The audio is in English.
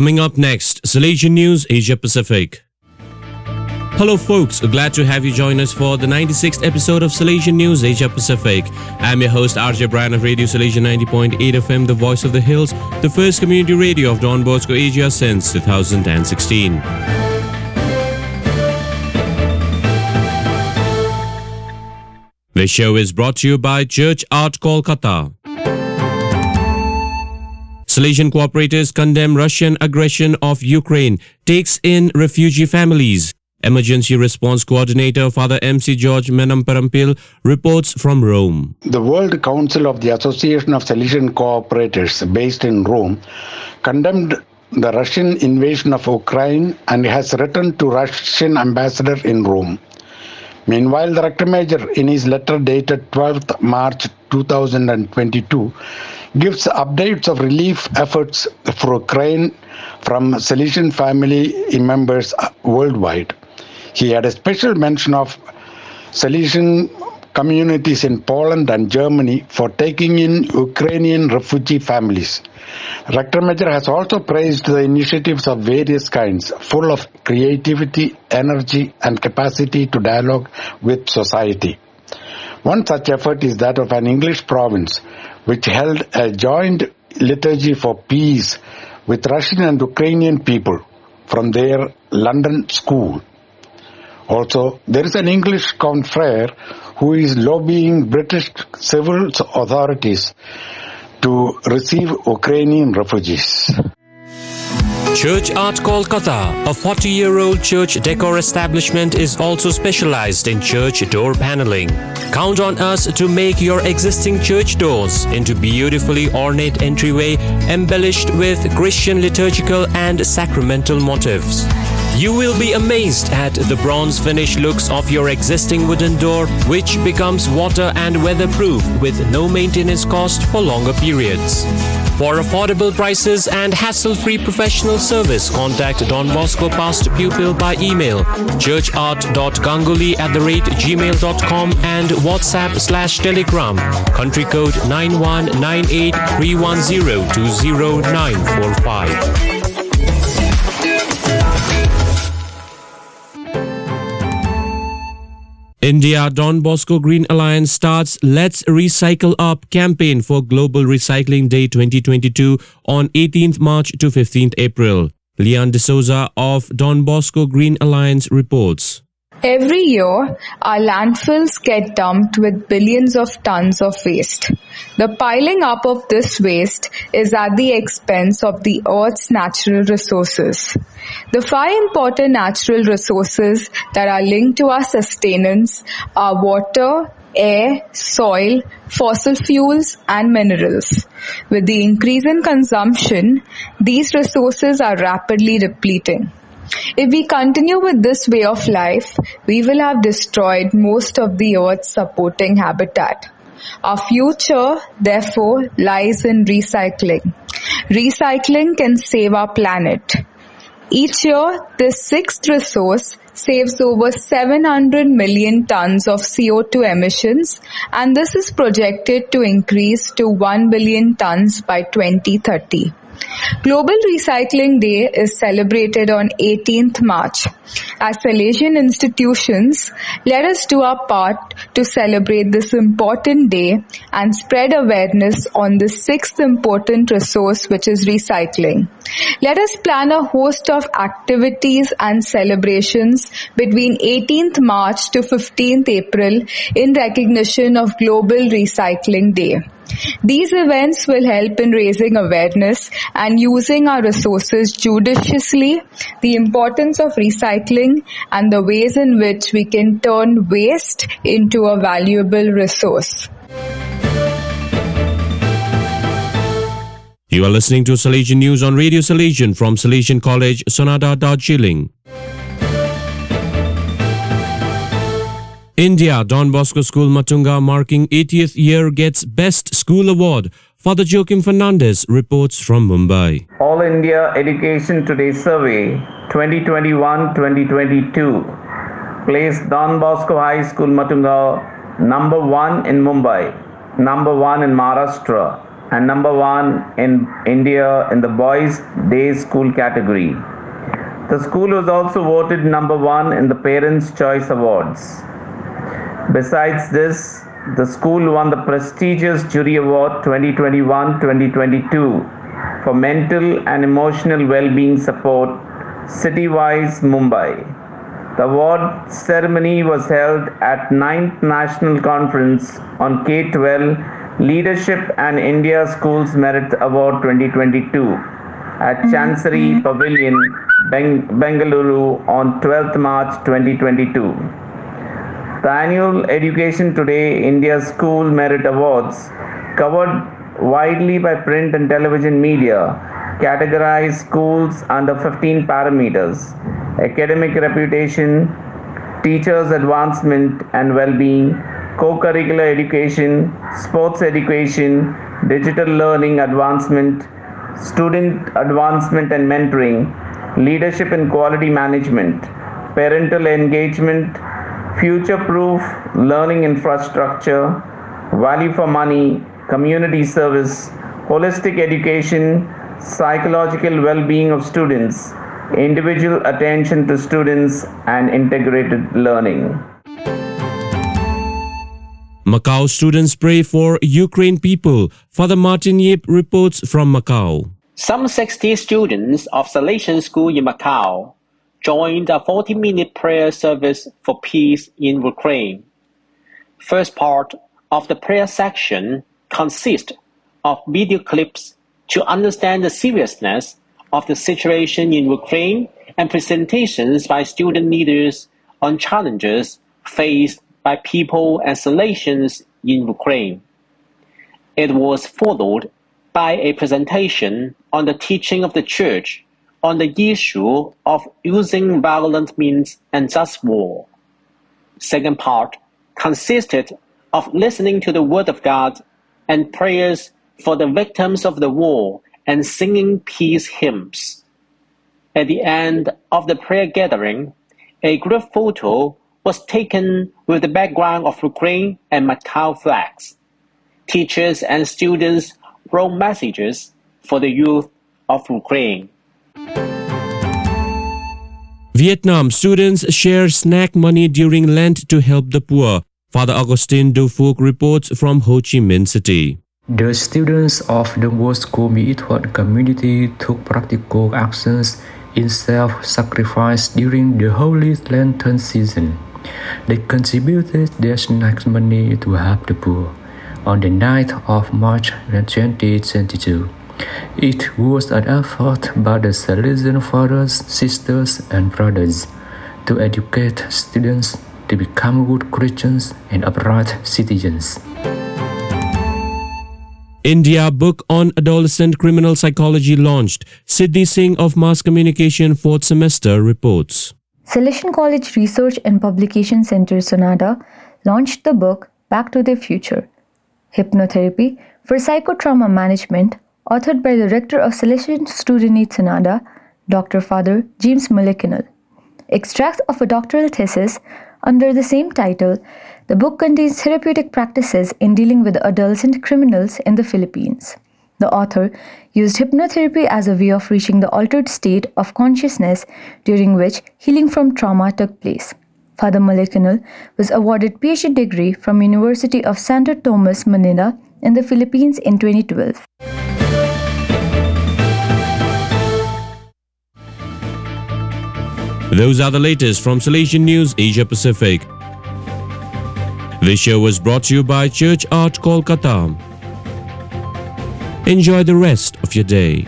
Coming up next, Salesian News Asia Pacific. Hello, folks. Glad to have you join us for the 96th episode of Salesian News Asia Pacific. I'm your host, RJ Bryan of Radio Salesian 90.8 FM, the voice of the hills, the first community radio of Don Bosco Asia since 2016. The show is brought to you by Church Art Kolkata. Salesian cooperators condemn Russian aggression of Ukraine, takes in refugee families. Emergency Response Coordinator Father MC George Menamparampil reports from Rome. The World Council of the Association of Salesian Cooperators, based in Rome, condemned the Russian invasion of Ukraine and has written to Russian ambassador in Rome. Meanwhile, the Rector Major, in his letter dated 12th March 2022, gives updates of relief efforts for Ukraine from Salesian family members worldwide. He had a special mention of Salesian communities in Poland and Germany for taking in Ukrainian refugee families. Rector Major has also praised the initiatives of various kinds, full of creativity, energy, and capacity to dialogue with society. One such effort is that of an English province, which held a joint liturgy for peace with Russian and Ukrainian people from their London school. Also, there is an English confrere who is lobbying British civil authorities to receive Ukrainian refugees. Church Art Kolkata, a 40 year old church decor establishment, is also specialized in church door paneling. Count on us to make your existing church doors into beautifully ornate entryway embellished with Christian liturgical and sacramental motifs. You will be amazed at the bronze finish looks of your existing wooden door, which becomes water and weatherproof with no maintenance cost for longer periods. For affordable prices and hassle-free professional service, contact Don Bosco Past Pupil by email churchart.ganguli at the rate gmail.com and WhatsApp slash Telegram. Country code 9198 India Don Bosco Green Alliance starts Let's Recycle Up campaign for Global Recycling Day 2022 on 18th March to 15th April. Leon D'Souza of Don Bosco Green Alliance reports. Every year, our landfills get dumped with billions of tons of waste. The piling up of this waste is at the expense of the Earth's natural resources. The five important natural resources that are linked to our sustenance are water, air, soil, fossil fuels, and minerals. With the increase in consumption, these resources are rapidly depleting. If we continue with this way of life, we will have destroyed most of the Earth's supporting habitat. Our future, therefore, lies in recycling. Recycling can save our planet. Each year, this sixth resource saves over 700 million tons of CO2 emissions and this is projected to increase to 1 billion tons by 2030. Global Recycling Day is celebrated on 18th March. As Salesian institutions, let us do our part to celebrate this important day and spread awareness on the sixth important resource which is recycling. Let us plan a host of activities and celebrations between 18th March to 15th April in recognition of Global Recycling Day. These events will help in raising awareness and using our resources judiciously, the importance of recycling and the ways in which we can turn waste into a valuable resource. You are listening to Salesian News on Radio Salesian from Salesian College, Sonada, Darjeeling. India Don Bosco School Matunga marking 80th year gets Best School Award. Father Joachim Fernandez reports from Mumbai. All India Education Today Survey 2021-2022 placed Don Bosco High School Matunga number 1 in Mumbai, number 1 in Maharashtra, and number one in India in the boys' day school category. The school was also voted number one in the Parents' Choice Awards. Besides this, the school won the prestigious Jury Award 2021 2022 for mental and emotional well being support, Citywise Mumbai. The award ceremony was held at 9th National Conference on K 12 Leadership and India Schools Merit Award 2022 at mm-hmm. Chancery Pavilion, Beng- Bengaluru on 12th March 2022. The annual Education Today India School Merit Awards, covered widely by print and television media, categorize schools under 15 parameters academic reputation, teachers' advancement and well being, co curricular education, sports education, digital learning advancement, student advancement and mentoring, leadership and quality management, parental engagement, future proof learning infrastructure, value for money, community service, holistic education, psychological well being of students, individual attention to students, and integrated learning. Macau students pray for Ukraine people. Father Martin Yip reports from Macau. Some 60 students of Salesian School in Macau joined a 40 minute prayer service for peace in Ukraine. First part of the prayer section consists of video clips to understand the seriousness of the situation in Ukraine and presentations by student leaders on challenges faced by people and Salesians in Ukraine. It was followed by a presentation on the teaching of the Church on the issue of using violent means and just war. Second part consisted of listening to the Word of God and prayers for the victims of the war and singing peace hymns. At the end of the prayer gathering, a group photo was taken with the background of Ukraine and Macau flags. Teachers and students wrote messages for the youth of Ukraine. Vietnam students share snack money during Lent to help the poor. Father Augustine Dufouk reports from Ho Chi Minh City. The students of the Moscow Meithot community took practical actions in self-sacrifice during the Holy Lenten season. They contributed their snack money to help the poor. On the night of March 2022, it was an effort by the Salesian fathers, sisters, and brothers to educate students to become good Christians and upright citizens. India book on adolescent criminal psychology launched. Siddhi Singh of Mass Communication fourth semester reports. Salesian College Research and Publication Center Sonada launched the book Back to the Future Hypnotherapy for Psychotrauma Management, authored by the Rector of Salesian Student Sonada, Dr. Father James Mullikinal. Extracts of a doctoral thesis under the same title, the book contains therapeutic practices in dealing with adolescent criminals in the Philippines. The author used hypnotherapy as a way of reaching the altered state of consciousness during which healing from trauma took place. Father Malikanal was awarded PhD degree from University of Santo Tomas, Manila in the Philippines in 2012. Those are the latest from Salesian News Asia Pacific. This show was brought to you by Church Art Kolkata. Enjoy the rest of your day.